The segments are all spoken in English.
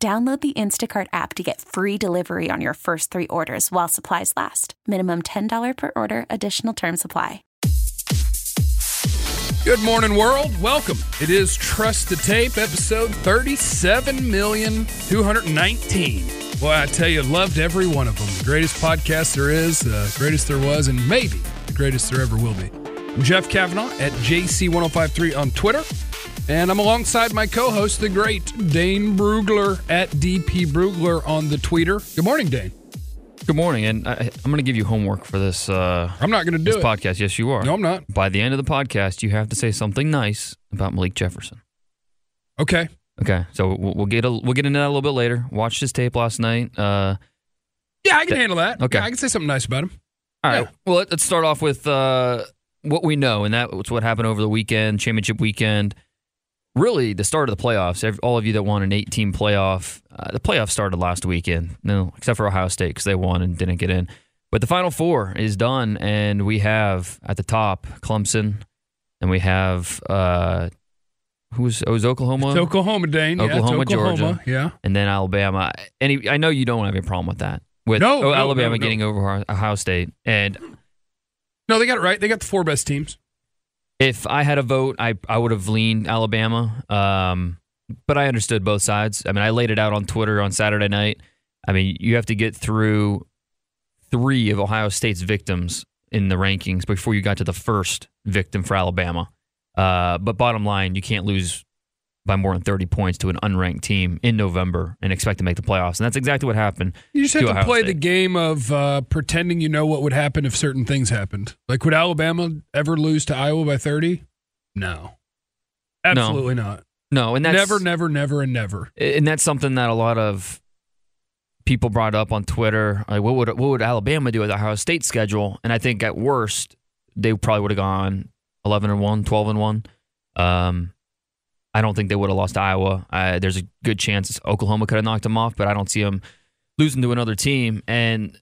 Download the Instacart app to get free delivery on your first three orders while supplies last. Minimum $10 per order, additional term supply. Good morning, world. Welcome. It is Trust the Tape, episode 37,219. Boy, I tell you, loved every one of them. The greatest podcast there is, the greatest there was, and maybe the greatest there ever will be. I'm Jeff Kavanaugh at JC1053 on Twitter. And I'm alongside my co host, the great Dane Brugler at DP Brugler on the Twitter. Good morning, Dane. Good morning, and I, I'm going to give you homework for this. Uh, I'm not going to do this it. podcast. Yes, you are. No, I'm not. By the end of the podcast, you have to say something nice about Malik Jefferson. Okay. Okay, so we'll, we'll get a, we'll get into that a little bit later. Watched his tape last night. Uh, Yeah, I can handle that. Okay. Yeah, I can say something nice about him. all right. Yeah. Well, let- let's start off with uh, what we know, and that's what happened over the weekend, championship weekend. Really, the start of the playoffs. All of you that won an eight-team playoff, uh, the playoffs started last weekend. No, except for Ohio State because they won and didn't get in. But the Final Four is done, and we have at the top Clemson, and we have uh, who's oh, it was Oklahoma, It's Oklahoma, Dane. yeah, it's Oklahoma, Oklahoma. Georgia. Yeah. and then Alabama. Any, I know you don't have a problem with that. With No, oh, no, Alabama no. getting over Ohio State, and No, they got it right. They got the four best teams. If I had a vote, I I would have leaned Alabama. Um, but I understood both sides. I mean, I laid it out on Twitter on Saturday night. I mean, you have to get through three of Ohio State's victims in the rankings before you got to the first victim for Alabama. Uh, but bottom line, you can't lose by more than 30 points to an unranked team in November and expect to make the playoffs. And that's exactly what happened. You just have to Ohio play State. the game of uh, pretending you know what would happen if certain things happened. Like, would Alabama ever lose to Iowa by 30? No. Absolutely not. No, and that's Never, never, never, and never. and that's something that a lot of people brought up on Twitter. Like, what would what would Alabama do with the Ohio State schedule? And I think at worst they probably would have gone eleven and one, 12 and one. Um, I don't think they would have lost Iowa. Uh, there's a good chance Oklahoma could have knocked them off, but I don't see them losing to another team. And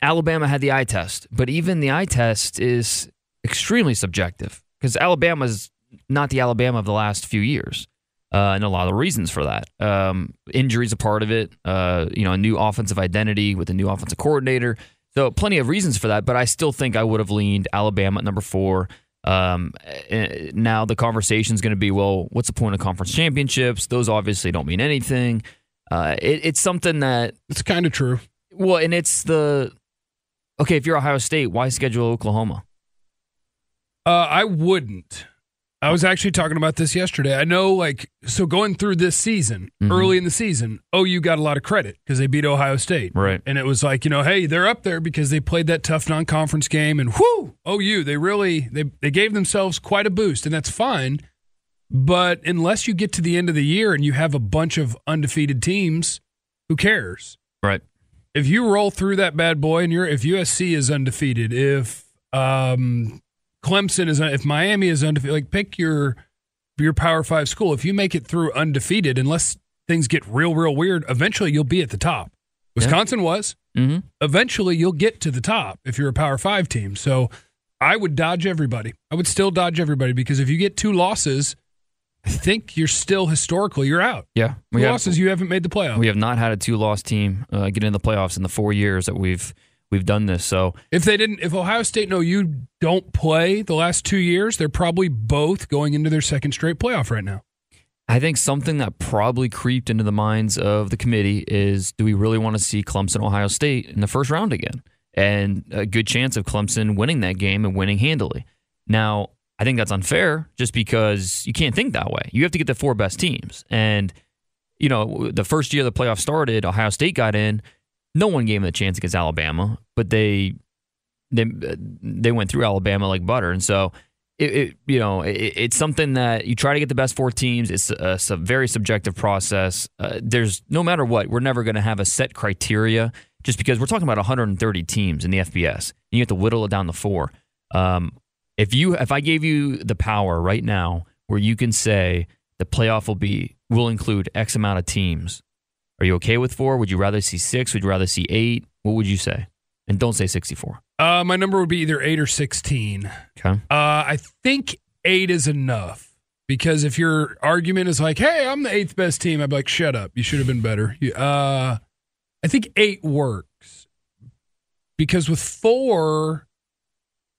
Alabama had the eye test, but even the eye test is extremely subjective because Alabama's not the Alabama of the last few years. Uh, and a lot of reasons for that. Um, injuries a part of it. Uh, you know, a new offensive identity with a new offensive coordinator. So plenty of reasons for that. But I still think I would have leaned Alabama at number four. Um, eh, now the conversation is going to be, well, what's the point of conference championships? Those obviously don't mean anything. Uh, it, it's something that It's kind of true. well, and it's the okay. If you're Ohio State, why schedule Oklahoma? Uh, I wouldn't. I was actually talking about this yesterday. I know, like, so going through this season, Mhm. early in the season, OU got a lot of credit because they beat Ohio State. Right. And it was like, you know, hey, they're up there because they played that tough non-conference game, and whoo, OU, they really they they gave themselves quite a boost, and that's fine. But unless you get to the end of the year and you have a bunch of undefeated teams, who cares? Right. If you roll through that bad boy, and you're if USC is undefeated, if um, Clemson is, if Miami is undefeated, like pick your your Power Five school. If you make it through undefeated, unless things get real, real weird, eventually you'll be at the top. Wisconsin was. Mm-hmm. Eventually, you'll get to the top if you're a Power Five team. So, I would dodge everybody. I would still dodge everybody because if you get two losses, I think you're still historically you're out. Yeah. Two have, losses, you haven't made the playoffs. we have not had a two loss team uh, get into the playoffs in the four years that we've we've done this. So If they didn't, if Ohio State and OU don't play the last two years, they're probably both going into their second straight playoff right now. I think something that probably creeped into the minds of the committee is do we really want to see Clemson Ohio State in the first round again? And a good chance of Clemson winning that game and winning handily. Now, I think that's unfair just because you can't think that way. You have to get the four best teams. And, you know, the first year the playoff started, Ohio State got in. No one gave them a chance against Alabama, but they they they went through Alabama like butter. And so it, it you know it, it's something that you try to get the best four teams. It's a, a very subjective process. Uh, there's no matter what, we're never going to have a set criteria just because we're talking about 130 teams in the FBS. And you have to whittle it down to four. Um, if you if I gave you the power right now where you can say the playoff will be will include X amount of teams, are you okay with four? Would you rather see six? Would you rather see eight? What would you say? And don't say 64. Uh, my number would be either eight or 16. Okay. Uh, I think eight is enough because if your argument is like, hey, I'm the eighth best team, I'd be like, shut up. You should have been better. Uh, I think eight works because with four,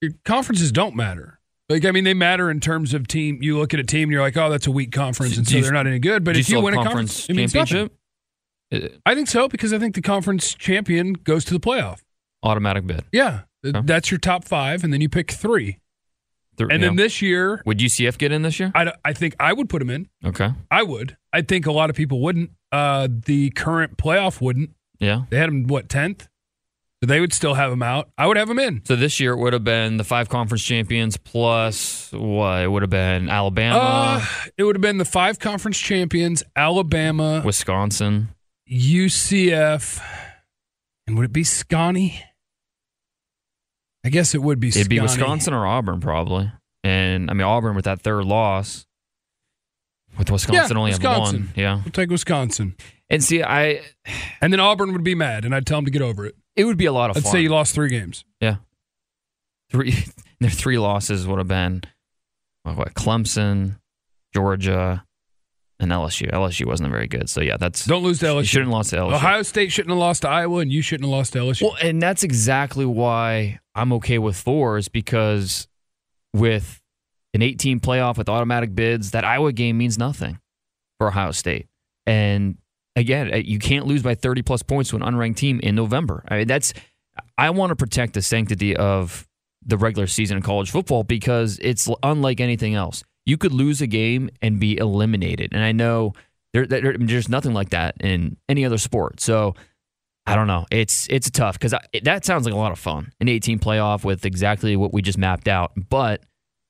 your conferences don't matter. Like, I mean, they matter in terms of team. You look at a team and you're like, oh, that's a weak conference, and so you- they're not any good. But if you win a conference, means championship, I think so because I think the conference champion goes to the playoff. automatic bid. Yeah, Okay. that's your top five, and then you pick three. Th- And then this year, would UCF get in this year? I, I think I would put them in. Okay. I would. I think a lot of people wouldn't. Uh, the current playoff wouldn't. Yeah. They had them what tenth, so they would still have them out. I would have them in. So this year it would have been the five conference champions plus what? It would have been Alabama, Uh, it would have been the five conference champions: Alabama, Wisconsin. UCF, and would it be Scotty? I guess it would be. It'd be Wisconsin or Auburn probably. And I mean Auburn with that third loss. With Wisconsin Yeah, only Wisconsin. having one. Yeah. We'll take Wisconsin, And see, I and then Auburn would be mad, and I'd tell them to get over it. it would be a lot of Let's fun. say you lost three games. Yeah. Three their three losses would have been what, Clemson, Georgia, and LSU. LSU wasn't very good. So yeah, that's Don't lose to you LSU. shouldn't have lost to LSU. Ohio State shouldn't have lost to Iowa, and you shouldn't have lost to LSU. Well, and that's exactly why I'm okay with four is because with an 18 playoff with automatic bids, that Iowa game means nothing for Ohio State. And again, uh, you can't lose by 30 plus points to an unranked team in November. I mean, that's I want to protect the sanctity of the regular season in college football because it's unlike anything else. You could lose a game and be eliminated, and I know there, there, there's nothing like that in any other sport. So I don't know. It's it's tough because that sounds like a lot of fun. An 18 playoff with exactly what we just mapped out, but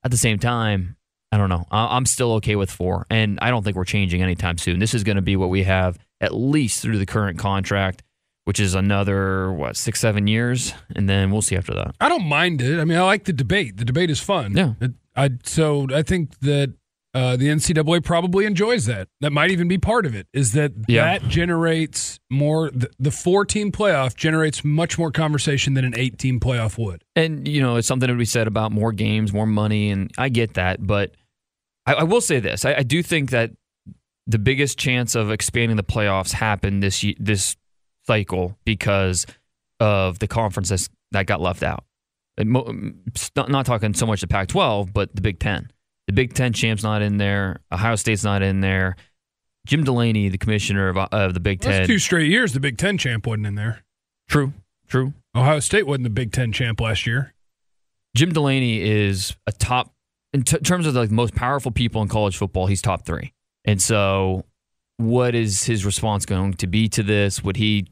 at the same time, I don't know. I- I'm still okay with four, and I don't think we're changing anytime soon. This is going to be what we have at least through the current contract, which is another what six seven years, and then we'll see after that. I don't mind it. I mean, I like the debate. The debate is fun. Yeah. It- I so I think that uh, the NCAA probably enjoys that. That might even be part of it. Is that Yeah. that generates more? The, the four team playoff generates much more conversation than an eight team playoff would. And you know, it's something to be said about more games, more money, and I get that. But I, I will say this: I, I do think that the biggest chance of expanding the playoffs happened this this cycle because of the conferences that got left out. Um, s- Not, not talking so much the Pac-12, but the Big Ten. The Big Ten champ's not in there. Ohio State's not in there. Jim Delaney, the commissioner of, uh, of the Big That's Ten. two straight years. The Big Ten champ wasn't in there. True, true. Ohio State wasn't the Big Ten champ last year. Jim Delaney is a top in t- terms of the most powerful people in college football. He's top three, and so what is his response going to be to this? Would he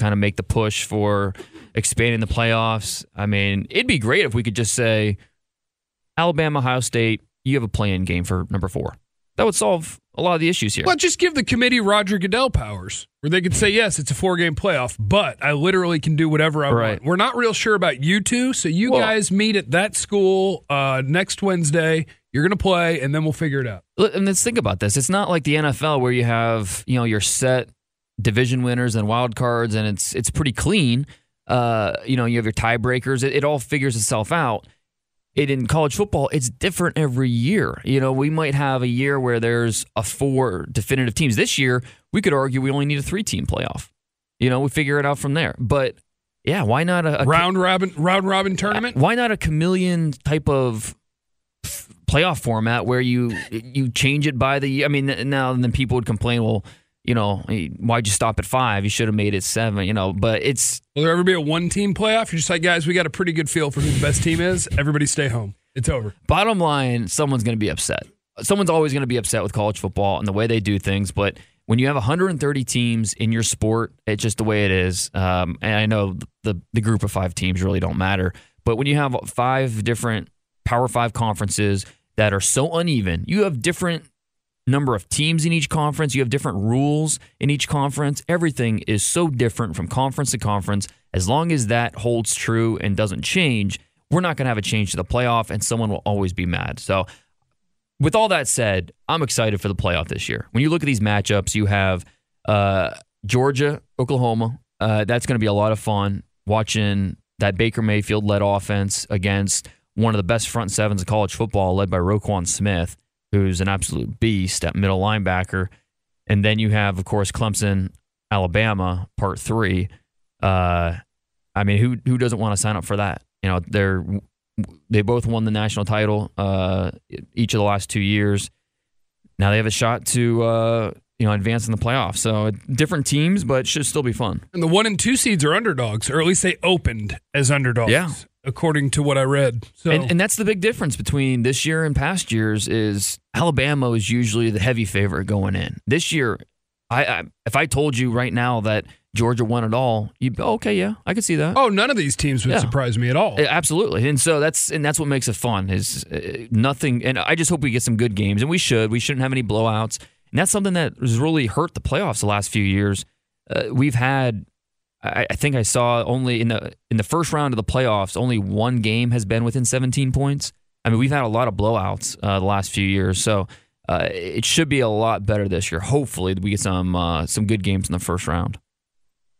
kind of make the push for expanding the playoffs? I mean, it'd be great if we could just say Alabama, Ohio State, you have a play-in game for number four. That would solve a lot of the issues here. Well, just give the committee Roger Goodell powers, where they could say, yes, it's a four game playoff, but I literally can do whatever I Right. want. We're not real sure about you two, so you Well- guys meet at that school uh, next Wednesday. You're going to play, and then we'll figure it out. And let's think about this. It's not like the NFL where you have you know your set division winners and wild cards, and it's it's pretty clean. Uh, you know, you have your tiebreakers. It, it all figures itself out. It in college football, it's different every year. You know, we might have a year where there's a four definitive teams. This year, we could argue we only need a three team playoff. You know, we figure it out from there. But yeah, why not a, a round robin, round robin tournament. why not a chameleon type of playoff format where you you change it by the? Year. I mean, now and then people would complain, well, you know, why'd you stop at five? You should have made it seven. You know, but it's Will there ever be a one team playoff? You're just like, guys, we got a pretty good feel for who the best team is. Everybody stay home. It's over. bottom line. Someone's going to be upset. Someone's always going to be upset with college football and the way they do things, but. When you have 130 teams in your sport, it's just the way it is. Um, and I know the the group of five teams really don't matter, but when you have five different Power Five conferences that are so uneven. You have different number of teams in each conference. You have different rules in each conference. Everything is so different from conference to conference. As long as that holds true and doesn't change, we're not going to have a change to the playoff, and someone will always be mad. So, with all that said, I'm excited for the playoff this year. When you look at these matchups, you have uh, Georgia, Oklahoma. Uh, that's going to be a lot of fun watching that Baker Mayfield led offense against one of the best front sevens of college football, led by Roquan Smith who's an absolute beast at middle linebacker. And then you have, of course, Clemson, Alabama, part three. Uh, I mean, who who doesn't want to sign up for that? You know, they're they both won the national title uh, each of the last two years. Now they have a shot to uh, you know advance in the playoffs. So different teams, but should still be fun. And the one and two seeds are underdogs, or at least they opened as underdogs. Yeah according to what I read. So. And, and, that's the big difference between this year and past years is Alabama is usually the heavy favorite going in. This year, I, I if I told you right now that Georgia won it all, you okay, yeah, I could see that. Oh, none of these teams would yeah. surprise me at all. Absolutely, and so that's and that's what makes it fun is uh, nothing. And I just hope we get some good games, and we should. We shouldn't have any blowouts, and that's something that has really hurt the playoffs the last few years. Uh, we've had I, I think I saw only in the in the first round of the playoffs, only one game has been within 17 points. I mean, we've had a lot of blowouts uh, the last few years, so uh, it should be a lot better this year. Hopefully, we get some uh, some good games in the first round.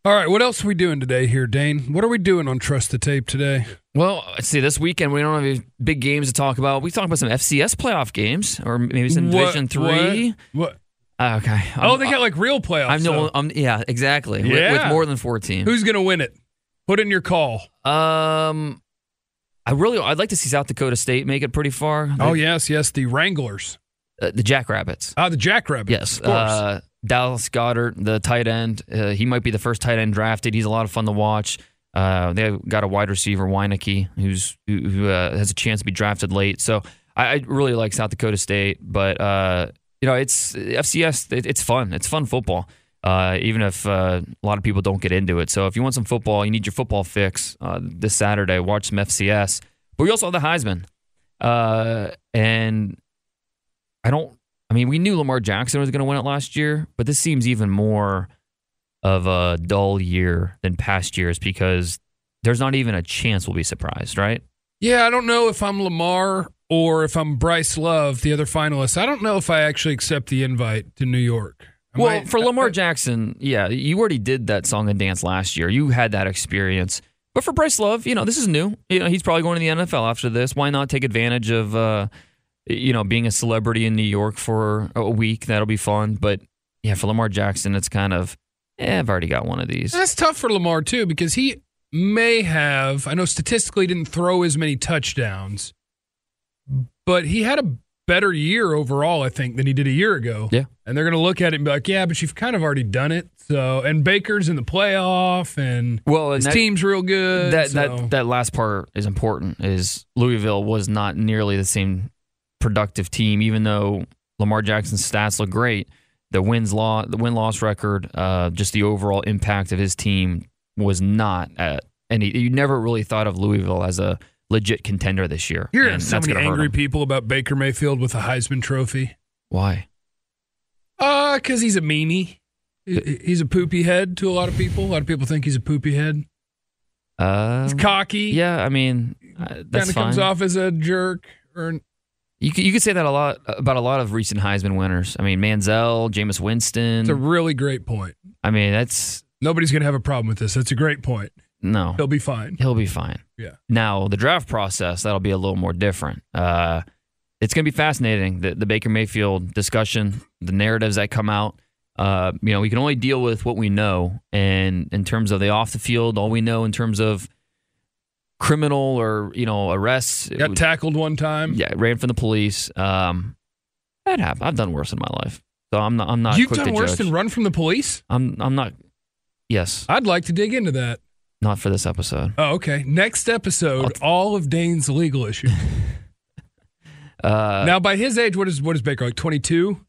All right, what else are we doing today here, Dane? What are we doing on Trust the Tape today? Well, let's see. This weekend we don't have any big games to talk about. We talk about some FCS playoff games, or maybe some what, Division Three. What? Okay. oh, they got like real playoffs. I know. So. Um, yeah, exactly. Yeah. With, with, more than fourteen. Who's going to win it? Put in your call. Um, I really, I'd like to see South Dakota State make it pretty far. Oh yes, yes, the Wranglers, uh, the Jackrabbits. Ah, the Jackrabbits. Yes, of course. Uh, Dallas Goedert, the tight end. Uh, he might be the first tight end drafted. He's a lot of fun to watch. Uh, they got a wide receiver, Wieneke, who's who, who uh, has a chance to be drafted late. So I, I, really like South Dakota State, but uh, you know, it's FCS. It, it's fun. It's fun football. Uh, even if uh, a lot of people don't get into it. So if you want some football, you need your football fix uh, this Saturday. Watch some FCS. But we also have the Heisman, uh, and I don't. I mean, we knew Lamar Jackson was going to win it last year, but this seems even more of a dull year than past years because there's not even a chance we'll be surprised, right? Yeah, I don't know if I'm Lamar or if I'm Bryce Love, the other finalist. I don't know if I actually accept the invite to New York. I well, might, for Lamar I, Jackson, yeah, you already did that song and dance last year. You had that experience. But for Bryce Love, you know, this is new. You know, he's probably going to the NFL after this. Why not take advantage of, uh, you know, being a celebrity in New York for a week? That'll be fun. But yeah, for Lamar Jackson, it's kind of, eh, I've already got one of these. That's tough for Lamar too because he may have. I know statistically didn't throw as many touchdowns, but he had a better year overall, I think, than he did a year ago. Yeah. And they're going to look at it and be like, yeah, but you've kind of already done it. So, and Baker's in the playoff, and well, and his that, team's real good. That so. that that last part is important. Is Louisville was not nearly the same productive team, even though Lamar Jackson's stats look great. The wins law, the win loss record, uh, just the overall impact of his team was not at any. You never really thought of Louisville as a legit contender this year. You're hearing so many angry people about Baker Mayfield with a Heisman Trophy. Why? Uh, because he's a meanie. He's a poopy head to a lot of people. A lot of people think he's a poopy head. Uh, he's cocky. Yeah, I mean, uh, kind of comes off as a jerk. Or you could, you could say that a lot about a lot of recent Heisman winners. I mean, Manziel, Jameis Winston. It's a really great point. I mean, that's nobody's going to have a problem with this. That's a great point. No, he'll be fine. He'll be fine. Yeah. Now the draft process that'll be a little more different. Uh, it's going to be fascinating the, the Baker Mayfield discussion, the narratives that come out. Uh, you know, we can only deal with what we know, and in terms of the off the field, all we know in terms of criminal or you know arrests. Got tackled one time. Yeah, ran from the police. Um, that happened. I've done worse in my life, so I'm not. I'm not. You've done worse judge. than run from the police. I'm. I'm not. Yes. I'd like to dig into that. Not for this episode. Oh, okay. Next episode, t- all of Dane's legal issues. uh, now, by his age, what is what is Baker like? Twenty two.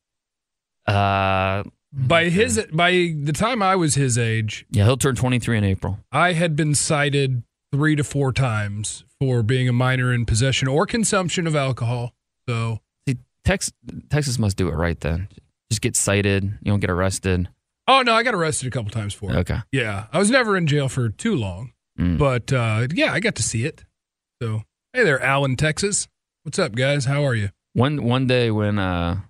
Uh, by his by the time I was his age, yeah, he'll turn twenty three in April. I had been cited three to four times for being a minor in possession or consumption of alcohol. So See, Tex, Texas must do it right then. Just get cited. You don't get arrested. Oh no, I got arrested a couple times for it. Okay. Yeah, I was never in jail for too long, Mm. but uh, yeah, I got to see it. So hey there, Allen, Texas. What's up, guys? How are you? One one day when uh,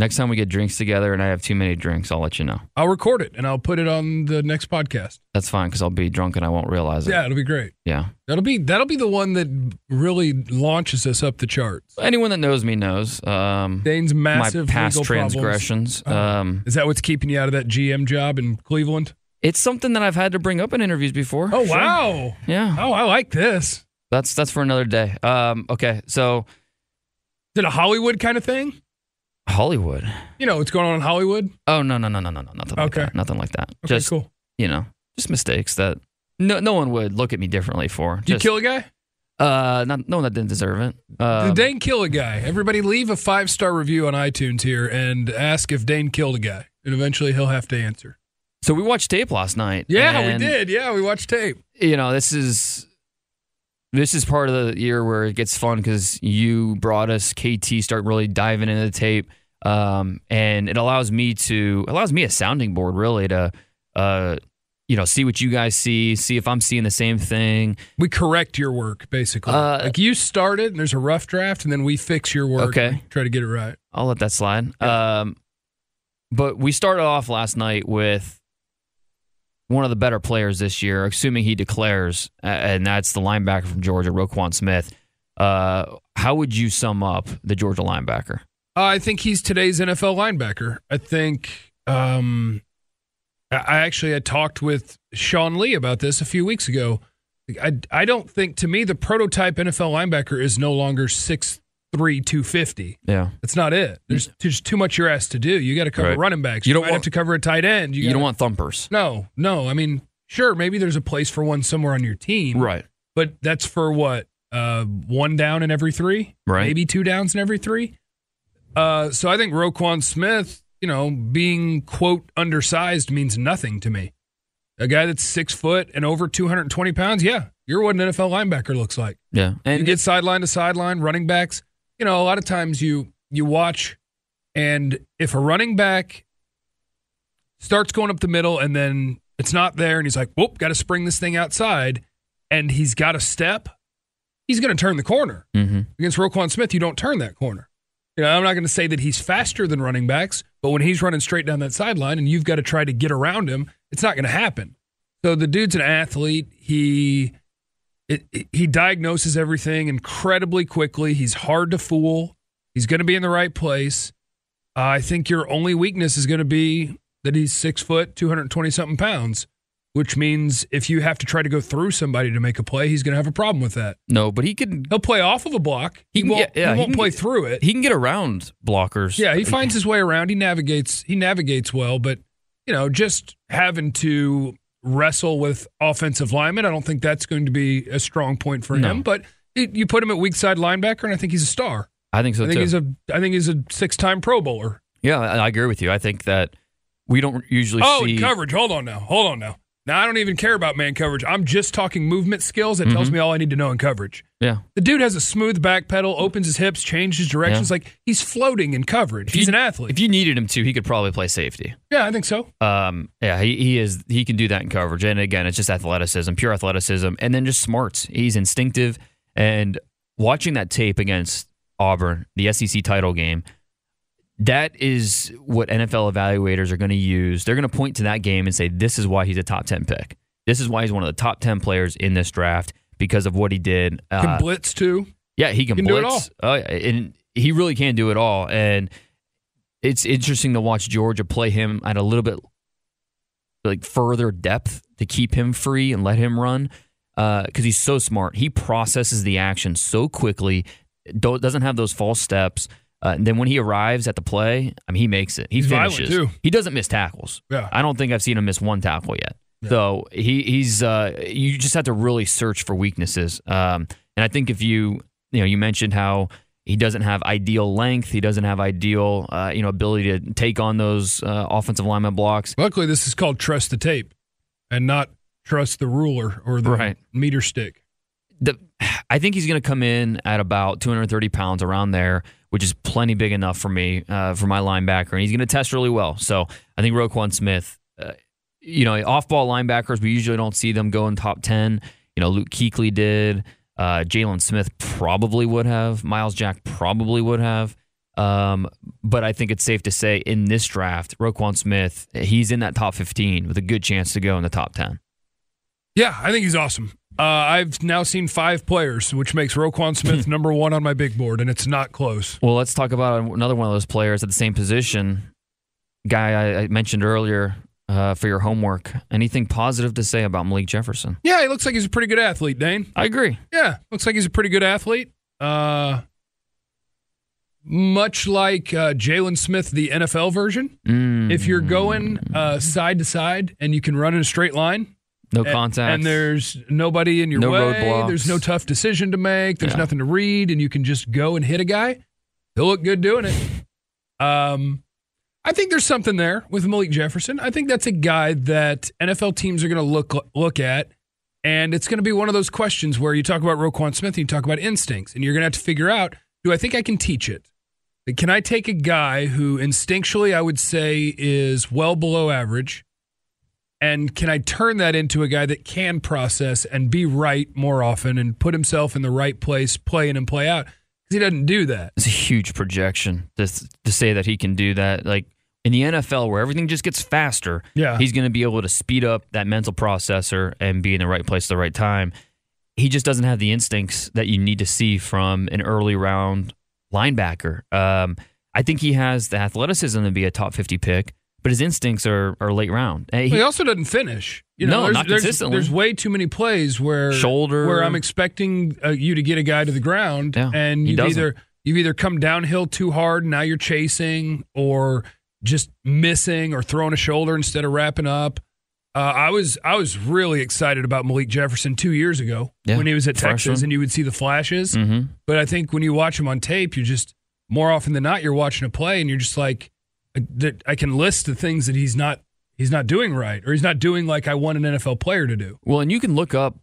next time we get drinks together and I have too many drinks, I'll let you know. I'll record it and I'll put it on the next podcast. That's fine because I'll be drunk and I won't realize it. Yeah, it'll be great. Yeah. That'll be that'll be the one that really launches us up the charts. Anyone that knows me knows um, Dane's my massive past legal transgressions. Oh. Um, Is that what's keeping you out of that GM job in Cleveland? it's something that I've had to bring up in interviews before. Oh Sure. wow! Yeah. Oh, I like this. That's that's for another day. Um, okay, so Is it a Hollywood kind of thing? Hollywood. You know what's going on in Hollywood? Oh no no no no no no nothing like Okay. that. Nothing like that. Okay, just cool. you know, just mistakes that no no one would look at me differently for. Did you kill a guy? Uh, not no one that didn't deserve it. Um, Did Dane kill a guy? Everybody leave a five star review on iTunes here and ask if Dane killed a guy. And eventually he'll have to answer. so we watched tape last night. Yeah, we did. Yeah, we watched tape. You know, this is this is part of the year where it gets fun because you brought us KT start really diving into the tape, um, and it allows me to allows me a sounding board really to. Uh, you know, see what you guys see, see if I'm seeing the same thing. We correct your work, basically. Uh, like you started and there's a rough draft, and then we fix your work. Okay. Try to get it right. I'll let that slide. Um, but we started off last night with one of the better players this year, assuming he declares, and that's the linebacker from Georgia, Roquan Smith. Uh, how would you sum up the Georgia linebacker? Uh, I think he's today's NFL linebacker. I think um, I actually had talked with Sean Lee about this a few weeks ago. I, I don't think, to me, the prototype NFL linebacker is no longer 6'3, 250. Yeah, That's not it. There's just too much you're asked to do. You got to cover Right. running backs. You You don't don't want- have to cover a tight end. you, gotta- don't want thumpers, No, no. I mean, sure, maybe there's a place for one somewhere on your team. right? But that's for what? Uh, one down in every three? Right. Maybe two downs in every three? Uh, so I think Roquan Smith, you know, being, quote, undersized means nothing to me. A guy that's six foot and over 220 pounds, yeah, you're what an NFL linebacker looks like. Yeah, you and get sideline to sideline, running backs. You know, a lot of times you you watch, and if a running back starts going up the middle and then it's not there, and he's like, "Whoop, got to spring this thing outside," and he's got a step, he's going to turn the corner. Mhm. Against Roquan Smith, you don't turn that corner. You know, I'm not going to say that he's faster than running backs, but when he's running straight down that sideline and you've got to try to get around him, it's not going to happen. So the dude's an athlete. He it, it- he diagnoses everything incredibly quickly. He's hard to fool. He's going to be in the right place. Uh, I think your only weakness is going to be that he's six foot, 220 something pounds, which means if you have to try to go through somebody to make a play, he's going to have a problem with that. no, but he can He'll play off of a block. He, He won't, get- yeah, he he won't can play get- through it. he can get around blockers. Yeah, he finds his way around. He navigates. He navigates well, but you know, just having to wrestle with offensive linemen, I don't think that's going to be a strong point for No. him. But it, you put him at weak side linebacker, and I think he's a star. I think so I think too. he's a. I think he's a six time Pro Bowler. yeah, I I agree with you. I think that we don't usually Oh, see coverage. Hold on now. Hold on now. Now I don't even care about man coverage. I'm just talking movement skills. That Mm-hmm. tells me all I need to know in coverage. Yeah, The dude has a smooth back pedal, opens his hips, changes directions. Like he's floating in coverage. He's you- an athlete. if you needed him to, he could probably play safety. yeah, I think so. Um, yeah, he, he is. He can do that in coverage, and again, it's just athleticism, pure athleticism, and then just smarts. He's instinctive, and watching that tape against Auburn, the SEC title game, that is what NFL evaluators are going to use. They're going to point to that game and say, "This is why he's a top ten pick. This is why he's one of the top ten players in this draft because of what he did." Can Uh, blitz too. yeah, he can, Can do it blitz. Oh, yeah, and he really can do it all. And it's interesting to watch Georgia play him at a little bit like further depth to keep him free and let him run because he's so smart. He processes the action so quickly, don't, doesn't have those false steps. Uh, and then when he arrives at the play, I mean, he makes it. He He's finishes. He doesn't miss tackles. Yeah. I don't think I've seen him miss one tackle yet. So he he's uh, you just have to really search for weaknesses. Um, and I think if you you know you mentioned how he doesn't have ideal length, he doesn't have ideal uh, you know ability to take on those uh, offensive lineman blocks. Luckily, this is called trust the tape, and not trust the ruler or the Right. meter stick. the I think he's going to come in at about 230 pounds around there, which is plenty big enough for me uh, for my linebacker, and he's going to test really well. So I think Roquan Smith, uh, you know, off-ball linebackers, we usually don't see them go in top 10. You know, Luke Kuechly did. Uh, Jaylon Smith probably would have. Myles Jack probably would have. Um, but I think it's safe to say in this draft, Roquan Smith, he's in that top 15 with a good chance to go in the top 10. Yeah, I think he's awesome. Uh, I've now seen five players, which makes Roquan Smith number one on my big board, and it's not close. Well, let's talk about another one of those players at the same position. Guy I, I mentioned earlier uh, for your homework. Anything positive to say about Malik Jefferson? Yeah, he looks like he's a pretty good athlete, Dane. I agree. Yeah, looks like he's a pretty good athlete. Uh, much like uh, Jaylon Smith, the NFL version. Mm, If you're going uh, side to side and you can run in a straight line, no contact, and there's nobody in your No way, roadblocks. there's no tough decision to make, there's Yeah. nothing to read, and you can just go and hit a guy, he'll look good doing it. Um, I think there's something there with Malik Jefferson. I think that's a guy that NFL teams are going to look look at, and it's going to be one of those questions where you talk about Roquan Smith and you talk about instincts, and you're going to have to figure out: Do I think I can teach it? Can I take a guy who instinctually I would say is well below average? And can I turn that into a guy that can process and be right more often and put himself in the right place, play in and play out? Because he doesn't do that. it's a huge projection to to say that he can do that. Like in the NFL, where everything just gets faster, Yeah. he's going to be able to speed up that mental processor and be in the right place at the right time. He just doesn't have the instincts that you need to see from an early round linebacker. Um, I think he has the athleticism to be a top 50 pick, but his instincts are, are late round. Uh, He he- also doesn't finish. You know, No, there's, not there's, consistently. There's way too many plays where Shoulder. where I'm expecting uh, you to get a guy to the ground, Yeah, and you've doesn't. either you've either come downhill too hard, and now you're chasing, or just missing, or throwing a shoulder instead of wrapping up. Uh, I was I was really excited about Malik Jefferson two years ago Yeah, when he was at. Texas, and you would see the flashes. Mhm. But I think when you watch him on tape, you just more often than not you're watching a play, and you're just like, that I can list the things that he's not he's not doing right, or he's not doing like I want an NFL player to do. Well, and you can look up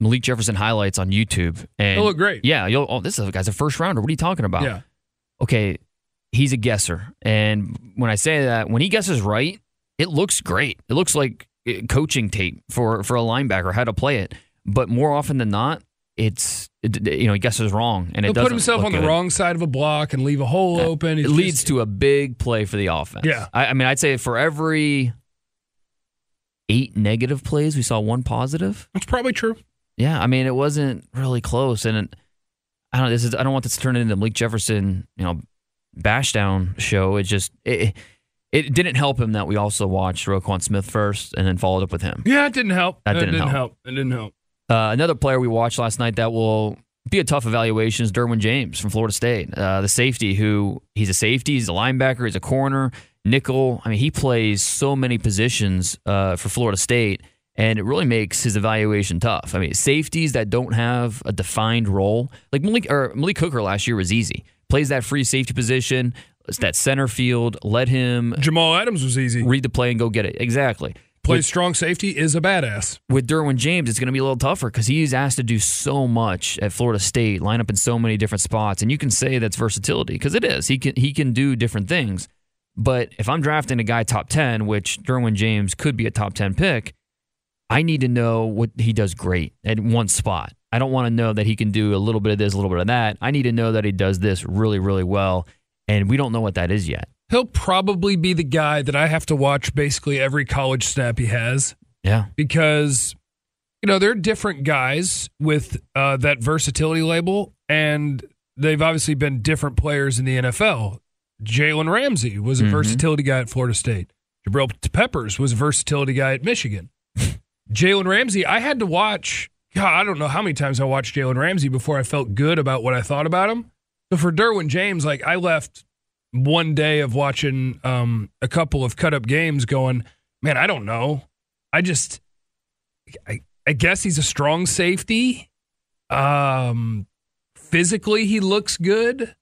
Malik Jefferson highlights on YouTube, and He'll look great. Yeah, you'll. Oh, this is a guy's a first rounder. What are you talking about? Yeah. Okay, he's a guesser, and when I say that, when he guesses right, it looks great. It looks like uh, coaching tape for for a linebacker how to play it. But more often than not, it's it, you know he guesses wrong, and He'll doesn't put himself on the good. wrong side of a block and leave a hole open. It leads just- to a big play for the offense. Yeah. I, I mean, I'd say for every eight negative plays, we saw one positive. That's probably true. Yeah, I mean, it wasn't really close, and it, I don't. This is. I don't want this to turn into Malik Jefferson, you know, bash down show. It just it, it didn't help him that we also watched Roquan Smith first and then followed up with him. Yeah, it didn't help. That It didn't help. help. It didn't help. Uh, another player we watched last night that will be a tough evaluation is Derwin James from Florida State, uh, the safety who he's a safety, he's a linebacker, he's a corner, nickel. I mean, he plays so many positions uh, for Florida State, and it really makes his evaluation tough. I mean, safeties that don't have a defined role, like Malik or Malik Hooker last year was easy. Plays that free safety position, that center field. Let him Jamal Adams was easy. read the play and go get it. Exactly. Plays strong safety is a badass. with Derwin James, it's going to be a little tougher because he's asked to do so much at Florida State, line up in so many different spots, and you can say that's versatility because it is. He can he can do different things. But if I'm drafting a guy top ten, which Derwin James could be a top ten pick, I need to know what he does great at one spot. I don't want to know that he can do a little bit of this, a little bit of that. I need to know that he does this really, really well, and we don't know what that is yet. He'll probably be the guy that I have to watch basically every college snap he has Yeah, because you know there are different guys with uh, that versatility label, and they've obviously been different players in the NFL. Jalen Ramsey was a Mhm. versatility guy at Florida State. Jabril Peppers was a versatility guy at Michigan. Jalen Ramsey, I had to watch. God, I don't know how many times I watched Jalen Ramsey before I felt good about what I thought about him. But for Derwin James, like I left one day of watching um, a couple of cut up games, going, man, I don't know. I just, I, I guess he's a strong safety. Um, physically, he looks good,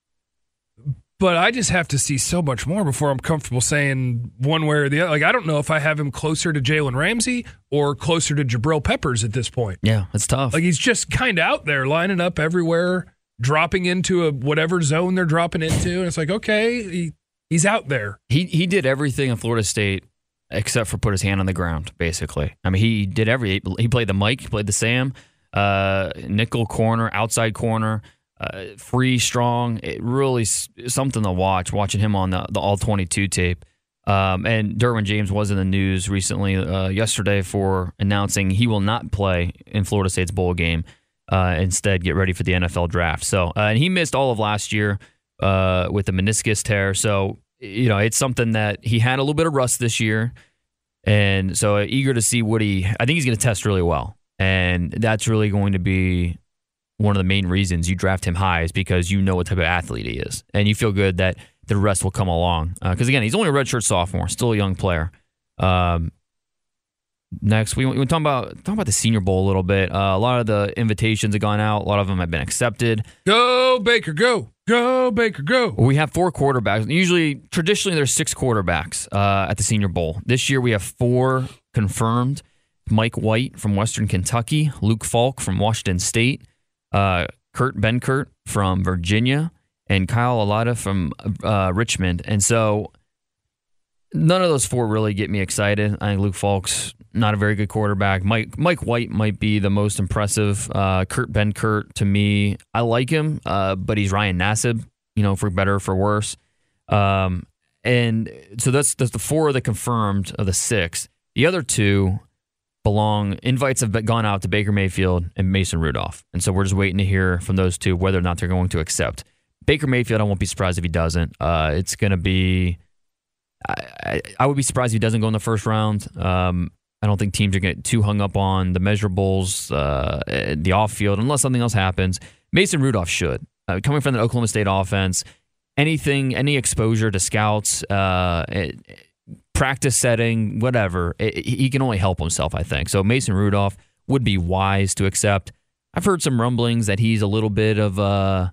But I just have to see so much more before I'm comfortable saying one way or the other. Like, I don't know if I have him closer to Jalen Ramsey or closer to Jabril Peppers at this point. Yeah, it's tough. Like, he's just kind of out there, lining up everywhere, dropping into a whatever zone they're dropping into. And it's like, okay, he, he's out there. He he did everything in Florida State except for put his hand on the ground. Basically, I mean, he did every. He played the Mike, he played the Sam, uh, nickel corner, outside corner uh, free, strong. It really something to watch. Watching him on the, the all twenty two tape. Um, and Derwin James was in the news recently, uh, yesterday, for announcing he will not play in Florida State's bowl game. Uh, instead, get ready for the NFL draft. So, uh, and he missed all of last year uh, with the meniscus tear. So, you know, it's something that he had a little bit of rust this year, and so eager to see what he. I think he's going to test really well, and that's really going to be one of the main reasons you draft him high is because you know what type of athlete he is, and you feel good that the rest will come along. Because uh, again, he's only a redshirt sophomore, still a young player. Um, next, we, we talk about talk about the Senior Bowl a little bit. Uh, a lot of the invitations have gone out. A lot of them have been accepted. Go Baker, go. Go Baker, go. We have four quarterbacks. Usually, traditionally, there's six quarterbacks uh, at the Senior Bowl. This year, we have four confirmed. Mike White from Western Kentucky, Luke Falk from Washington State, uh, Kurt Benkert from Virginia, and Kyle Lauletta from uh, Richmond. And so none of those four really get me excited. I think Luke Falk's not a very good quarterback. Mike Mike White might be the most impressive. Uh, Kurt Benkert to me, I like him, uh, but he's Ryan Nassib, you know, for better or for worse. Um, and so that's that's the four of the confirmed of the six. The other two, belong. Invites have gone out to Baker Mayfield and Mason Rudolph. And so we're just waiting to hear from those two whether or not they're going to accept. Baker Mayfield, I won't be surprised if he doesn't. Uh, it's going to be, I, I, would be surprised if he doesn't go in the first round. Um, I don't think teams are getting too hung up on the measurables, uh, the off field, unless something else happens. Mason Rudolph should. Uh, coming from the Oklahoma State offense, anything, any exposure to scouts, uh, it, practice setting, whatever, it, he can only help himself, I think. So Mason Rudolph would be wise to accept. I've heard some rumblings that he's a little bit of a. Uh,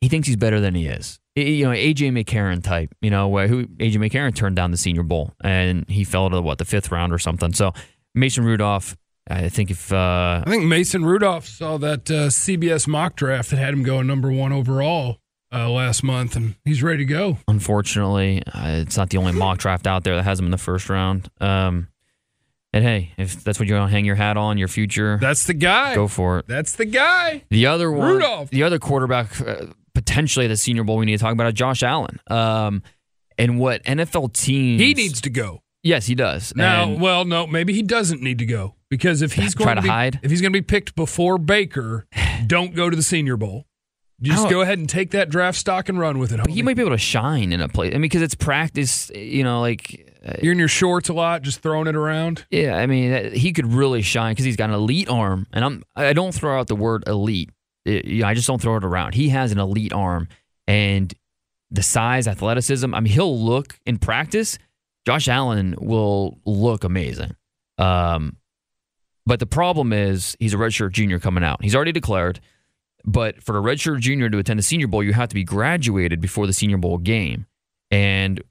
he thinks he's better than he is. You know, AJ McCarron type. You know, who AJ McCarron turned down the Senior Bowl and he fell to what the fifth round or something. So Mason Rudolph, I think if uh, I think Mason Rudolph saw that uh, CBS mock draft that had him going number one overall uh, last month, and he's ready to go. Unfortunately, uh, it's not the only mock draft out there that has him in the first round. Um, and hey, if that's what you want to hang your hat on, your future, that's the guy. Go for it. That's the guy. The other one, Rudolph. The other quarterback, potentially the Senior Bowl, we need to talk about is Josh Allen. Um, and what NFL teams he needs to go. Yes, he does. Now, and well, no, maybe he doesn't need to go because if he's going to, to be, hide, if he's going to be picked before Baker, don't go to the Senior Bowl. Just go ahead and take that draft stock and run with it. But he might be able to shine in a place. I mean, because it's practice. You know, like uh, you're in your shorts a lot, just throwing it around. Yeah, I mean, he could really shine because he's got an elite arm, and I'm I don't throw out the word elite. It, you know, I just don't throw it around. He has an elite arm, and the size, athleticism. I mean, he'll look in practice. Josh Allen will look amazing. Um, but the problem is he's a redshirt junior coming out. He's already declared. But for a redshirt junior to attend the Senior Bowl, you have to be graduated before the Senior Bowl game. And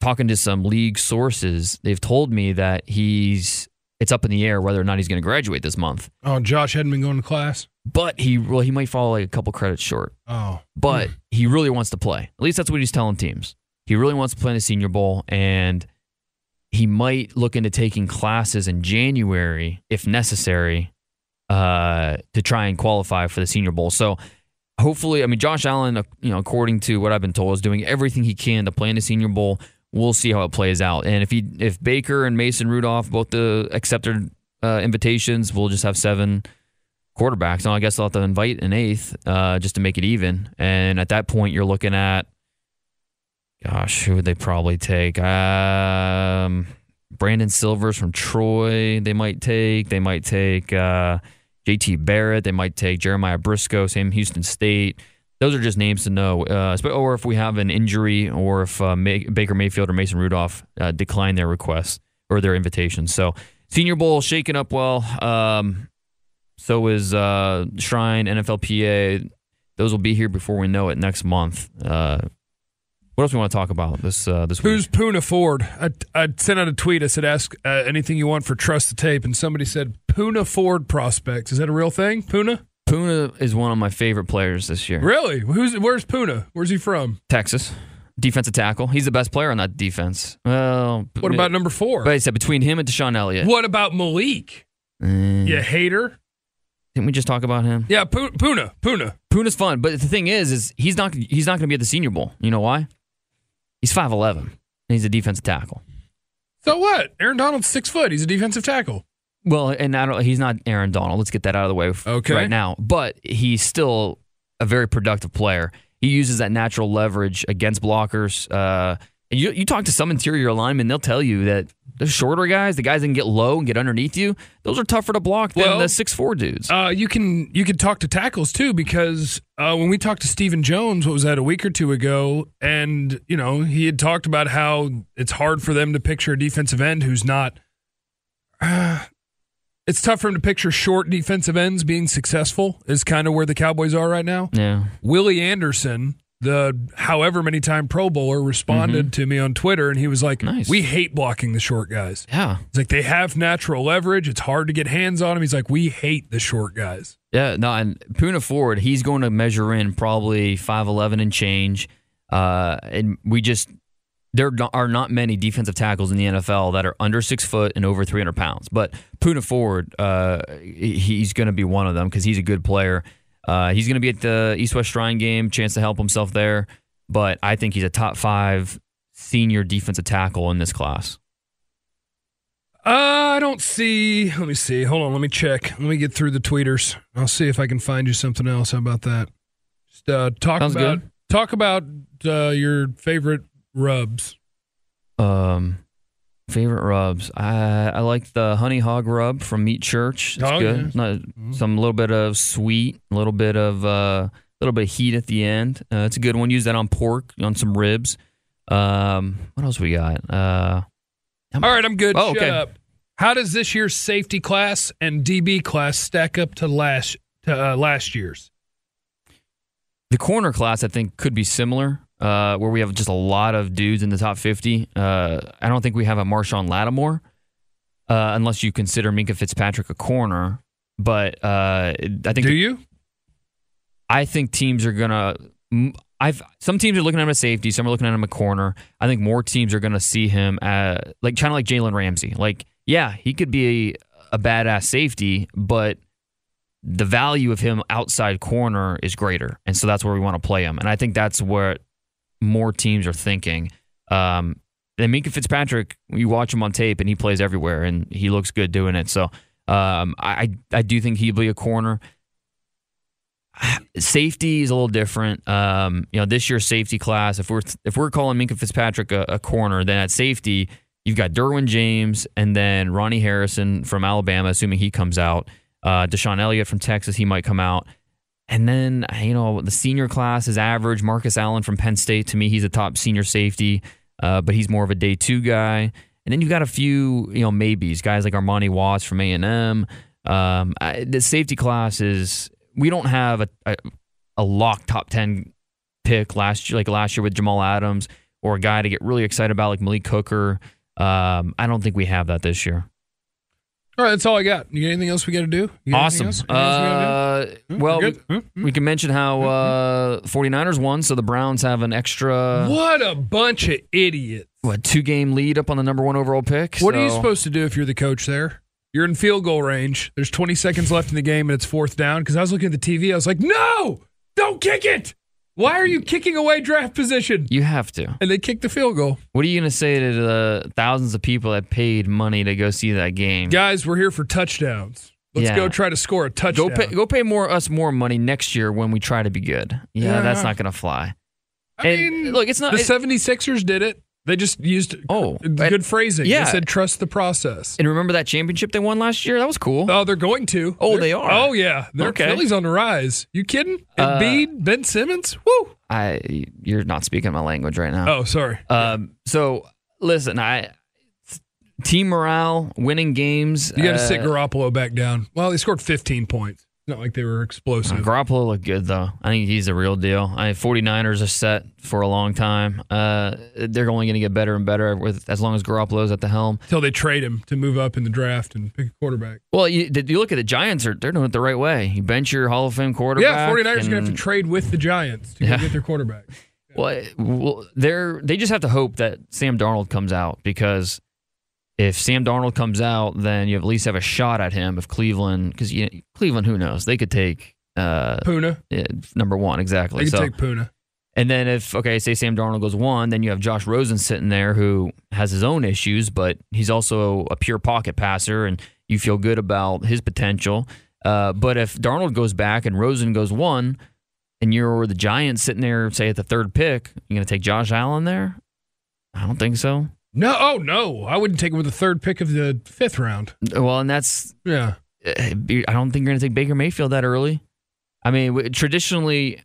talking to some league sources, they've told me that he's it's up in the air whether or not he's going to graduate this month. Oh, Josh hadn't been going to class, but he well he might fall like a couple credits short. Oh, but he really wants to play. At least that's what he's telling teams. He really wants to play in the Senior Bowl, and he might look into taking classes in January if necessary uh, to try and qualify for the Senior Bowl. So hopefully, I mean, Josh Allen, uh, you know, according to what I've been told, is doing everything he can to play in the Senior Bowl. We'll see how it plays out. And if he, if Baker and Mason Rudolph both the accepted uh, invitations, we'll just have seven quarterbacks. Now I guess I'll have to invite an eighth uh, just to make it even. And at that point, you're looking at, gosh, who would they probably take? Um, Brandon Silvers from Troy. They might take. They might take. Uh, JT Barrett. They might take Jeremiah Briscoe, Sam Houston State. Those are just names to know. Uh, or if we have an injury, or if uh, May- Baker Mayfield or Mason Rudolph uh, decline their requests or their invitations. So Senior Bowl shaking up well. Um, so is uh, Shrine, NFLPA. Those will be here before we know it next month. Uh, What else we want to talk about this uh, this Who's week? Poona Ford? I, I sent out a tweet. I said, ask uh, anything you want for Trust the Tape. And somebody said, Poona Ford prospects. Is that a real thing? Poona? Poona is one of my favorite players this year. Really? Who's Where's Poona? Where's he from? Texas defensive tackle. He's the best player on that defense. Well, What about number four? But I said between him and DeShon Elliott. What about Malik? Mm, You hater? Didn't we just talk about him? Yeah, Pu- Poona. Poona. Poona's fun, but the thing is, is he's not he's not going to be at the Senior Bowl. You know why? He's five eleven and he's a defensive tackle. So what? Aaron Donald's six foot. He's a defensive tackle. Well, and I don't, he's not Aaron Donald. Let's get that out of the way Okay. right now. But he's still a very productive player. He uses that natural leverage against blockers. Uh, and you, you talk to some interior linemen, they'll tell you that the shorter guys, the guys that can get low and get underneath you, those are tougher to block than Well, the six four dudes. Uh, you can you can talk to tackles too because uh, when we talked to Stephen Jones, what was that a week or two ago, and you know he had talked about how it's hard for them to picture a defensive end who's not. Uh, it's tough for him to picture short defensive ends being successful. Is kind of where the Cowboys are right now. yeah. Willie Anderson, the however many time Pro Bowler, responded to me on Twitter, and he was like, Nice. "We hate blocking the short guys." Yeah. It's like they have natural leverage. It's hard to get hands on them. He's like, we hate the short guys. Yeah, no, and Poona Ford, he's going to measure in probably five eleven and change. Uh, and we just there are not many defensive tackles in the NFL that are under six foot and over three hundred pounds. But Poona Ford, uh, he's going to be one of them because he's a good player. Uh, he's going to be at the East West Shrine game, chance to help himself there. But I think he's a top five senior defensive tackle in this class. Uh, I don't see. Let me see. Hold on. Let me check. Let me get through the tweeters. I'll see if I can find you something else. How about that? Just uh, talk Sounds about good. talk about uh, your favorite rubs. Um, favorite rubs. I I like the honey hog rub from Meat Church. It's Oh, good. yeah. Not, Some little bit of sweet, a little bit of uh, little bit of heat at the end. Uh, it's a good one. Use that on pork, on some ribs. Um, what else we got? Uh, All right, I'm good. Oh, Shut okay. up. How does this year's safety class and DB class stack up to last to uh, last year's? the corner class, I think, could be similar. Uh, where we have just a lot of dudes in the top 50. Uh, I don't think we have a Marshon Lattimore, uh, unless you consider Minkah Fitzpatrick a corner. But uh, I think Do you? I think teams are gonna. m- I've some teams are looking at him as safety, some are looking at him a corner. I think more teams are gonna see him as like kind of like Jalen Ramsey. Like, yeah, he could be a, a badass safety, but the value of him outside corner is greater, and so that's where we want to play him. And I think that's where more teams are thinking. Um, Minkah Fitzpatrick, you watch him on tape, and he plays everywhere, and he looks good doing it. So um, I I do think he'll be a corner safety is a little different. Um, you know, this year's safety class, if we're if we're calling Minkah Fitzpatrick a, a corner, then at safety you've got Derwin James and then Ronnie Harrison from Alabama, assuming he comes out. Uh, DeShon Elliott from Texas, he might come out. And then you know the senior class is average. Marcus Allen from Penn State, to me, he's a top senior safety, uh, but he's more of a day two guy. And then you've got a few, you know, maybes, guys like Armani Watts from A and M. Um, I- the safety class is we don't have a, a, a lock top 10 pick last year, like last year with Jamal Adams, or a guy to get really excited about like Malik Hooker. Um, I don't think we have that this year. All right, that's all I got. You got anything else we got to do? Awesome. else? Anything else we Uh, do? Hmm, well, we, good? Hmm, hmm. we can mention how uh, 49ers won, so the Browns have an extra what a bunch of idiots. what two game lead up on the number one overall pick. What are you supposed to do if you're the coach there? You're in field goal range. There's 20 seconds left in the game and it's fourth down. Because I was looking at the TV, I was like, no, don't kick it. Why are you kicking away draft position? You have to. And they kicked the field goal. What are you going to say to the thousands of people that paid money to go see that game? Guys, we're here for touchdowns. Let's Yeah. go try to score a touchdown. Go pay, go pay more us more money next year when we try to be good. Yeah, Yeah. that's not going to fly. I And mean, look, it's not. the it- 76ers did it. They just used Oh, good and- phrasing. yeah. They said trust the process. and remember that championship they won last year? That was cool. Oh, they're going to. Oh, They're- they are? Oh, yeah. They're Okay. Philly's on the rise. You kidding? Uh, Embiid, Ben Simmons. Woo. I you're not speaking my language right now. Oh, sorry. Um, so listen, I team morale, winning games. You got to uh, sit Garoppolo back down. Well, they scored 15 points. Not like they were explosive. Uh, Garoppolo looked good though. I think he's the real deal. I 49ers are set for a long time. Uh, they're only going to get better and better with as long as Garoppolo's at the helm. Until they trade him to move up in the draft and pick a quarterback. Well, you, you look at the Giants; are they're doing it the right way. You bench your Hall of Fame quarterback. Yeah, 49ers are going to have to trade with the Giants to Yeah. get their quarterback. Well, well, they're they just have to hope that Sam Darnold comes out because if Sam Darnold comes out, then you at least have a shot at him. If Cleveland, because you Cleveland, who knows? They could take uh, Poona. eh, number one exactly. They can so, take Poona. and then if okay, say Sam Darnold goes one, then you have Josh Rosen sitting there who has his own issues, but he's also a pure pocket passer, and you feel good about his potential. Uh, but if Darnold goes back and Rosen goes one, and you're the Giants sitting there, say at the third pick, you're going to take Josh Allen there? I don't think so. No, oh no, I wouldn't take him with the third pick of the fifth round. Well, and that's Yeah, I don't think you're going to take Baker Mayfield that early. I mean, traditionally,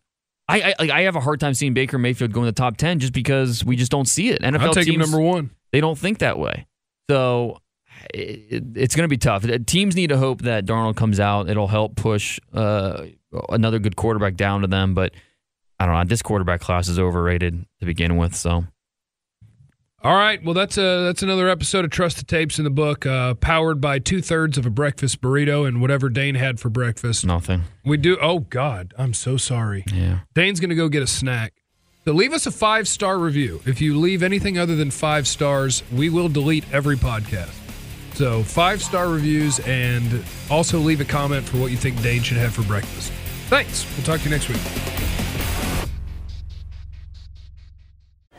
I I, like, I have a hard time seeing Baker Mayfield go in the top ten just because we just don't see it. NFL I'll take teams, him number one. They don't think that way, so it, it's going to be tough. Teams need to hope that Darnold comes out. It'll help push uh, another good quarterback down to them, but. I don't know. This quarterback class is overrated to begin with. So All right, well that's a that's another episode of Trust the Tapes in the book, uh, powered by two thirds of a breakfast burrito and whatever Dane had for breakfast. nothing. We do. Oh God, I'm so sorry. Yeah. Dane's going to go get a snack. So leave us a five star review. If you leave anything other than five stars, we will delete every podcast. So five star reviews and also leave a comment for what you think Dane should have for breakfast. Thanks. We'll talk to you next week.